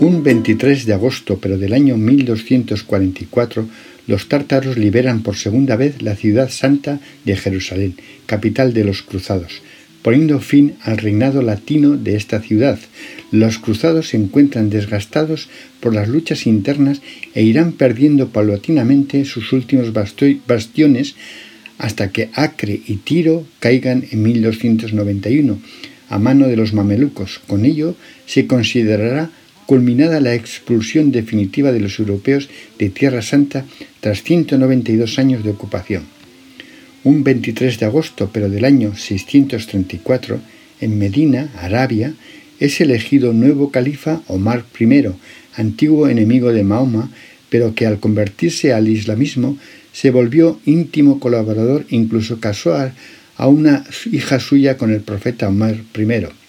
Un 23 de agosto, pero del año 1244, los tártaros liberan por segunda vez la ciudad santa de Jerusalén, capital de los cruzados, poniendo fin al reinado latino de esta ciudad. Los cruzados se encuentran desgastados por las luchas internas e irán perdiendo paulatinamente sus últimos bastiones hasta que Acre y Tiro caigan en 1291 a mano de los mamelucos. Con ello se considerará culminada la expulsión definitiva de los europeos de Tierra Santa tras 192 años de ocupación. Un 23 de agosto, pero del año 634, en Medina, Arabia, es elegido nuevo califa Omar I, antiguo enemigo de Mahoma, pero que al convertirse al islamismo se volvió íntimo colaborador incluso casó a una hija suya con el profeta Omar I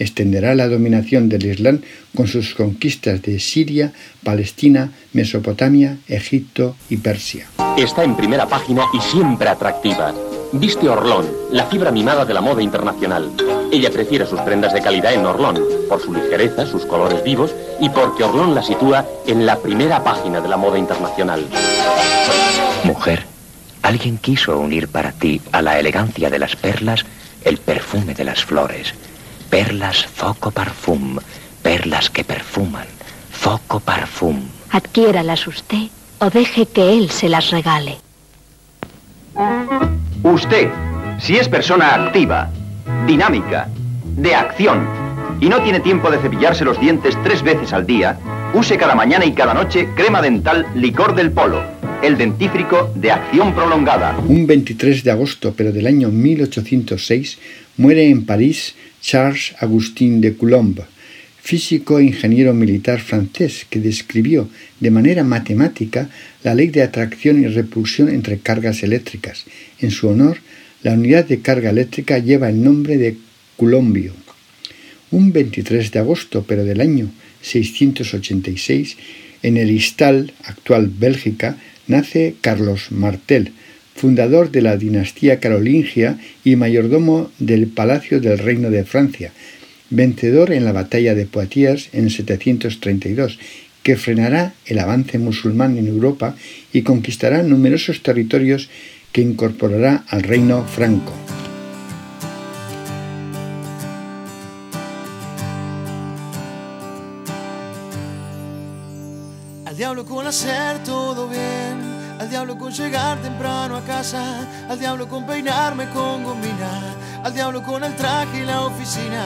extenderá la dominación del Islam con sus conquistas de Siria, Palestina, Mesopotamia, Egipto y Persia. Está en primera página y siempre atractiva. Viste Orlón, la fibra mimada de la moda internacional. Ella prefiere sus prendas de calidad en Orlón, por su ligereza, sus colores vivos y porque Orlón la sitúa en la primera página de la moda internacional. Mujer, alguien quiso unir para ti a la elegancia de las perlas el perfume de las flores Perlas Foco Parfum, perlas que perfuman, Foco Parfum. Adquiéralas usted o deje que él se las regale. Usted, si es persona activa, dinámica, de acción, y no tiene tiempo de cepillarse los dientes tres veces al día, use cada mañana y cada noche crema dental licor del polo, el dentífrico de acción prolongada. Un 23 de agosto, pero del año 1806, muere en París Charles Augustin de Coulomb, físico e ingeniero militar francés que describió de manera matemática la ley de atracción y repulsión entre cargas eléctricas. En su honor, la unidad de carga eléctrica lleva el nombre de Coulombio. Un 23 de agosto, pero del año 686, en el Istal, actual Bélgica, nace Carlos Martel, fundador de la dinastía carolingia y mayordomo del Palacio del Reino de Francia, vencedor en la batalla de Poitiers en 732, que frenará el avance musulmán en Europa y conquistará numerosos territorios que incorporará al reino franco. Al diablo con hacer todo bien al diablo con llegar temprano a casa, al diablo con peinarme con gomina, al diablo con el traje y la oficina,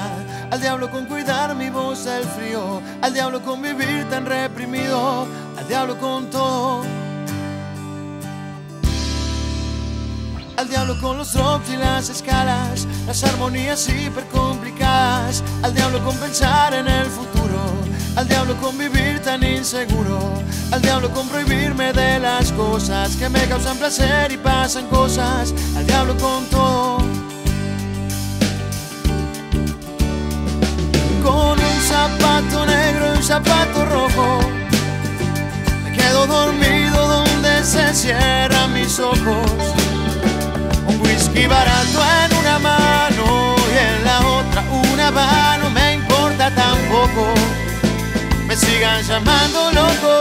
al diablo con cuidar mi voz del frío, al diablo con vivir tan reprimido, al diablo con todo. Al diablo con los drops y las escalas, las armonías hiper complicadas, al diablo con pensar en el futuro, al diablo con vivir tan inseguro, al diablo con prohibirme de las cosas que me causan placer y pasan cosas, al diablo con todo. Con un zapato negro y un zapato rojo, me quedo dormido donde se cierran mis ojos un whisky barato llamando loco.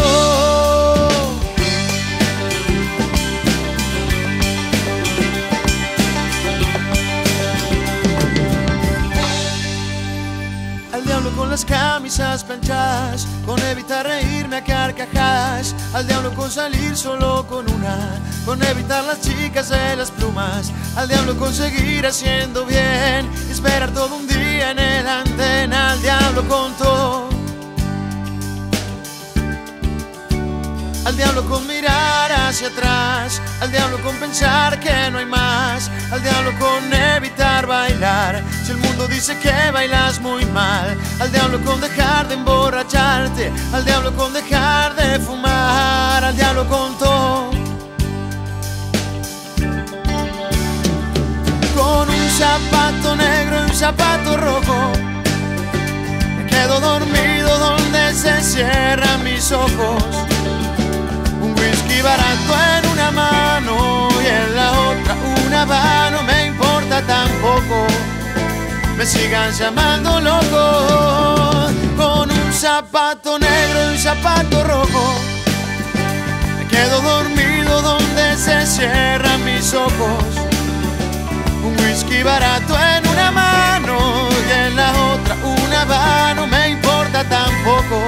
Al diablo con las camisas planchadas, con evitar reírme a carcajadas, al diablo con salir solo con una, con evitar las chicas de las plumas, al diablo con seguir haciendo bien, esperar todo un día en el antena, al diablo con todo. Al diablo con mirar hacia atrás, al diablo con pensar que no hay más, al diablo con evitar bailar. Si el mundo dice que bailas muy mal, al diablo con dejar de emborracharte, al diablo con dejar de fumar, al diablo con todo. Con un zapato negro y un zapato rojo, me quedo dormido donde se cierran mis ojos Me sigan llamando loco con un zapato negro y un zapato rojo. Me quedo dormido donde se cierran mis ojos. Un whisky barato en una mano y en la otra una va, no me importa tampoco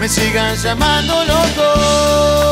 me sigan llamando loco.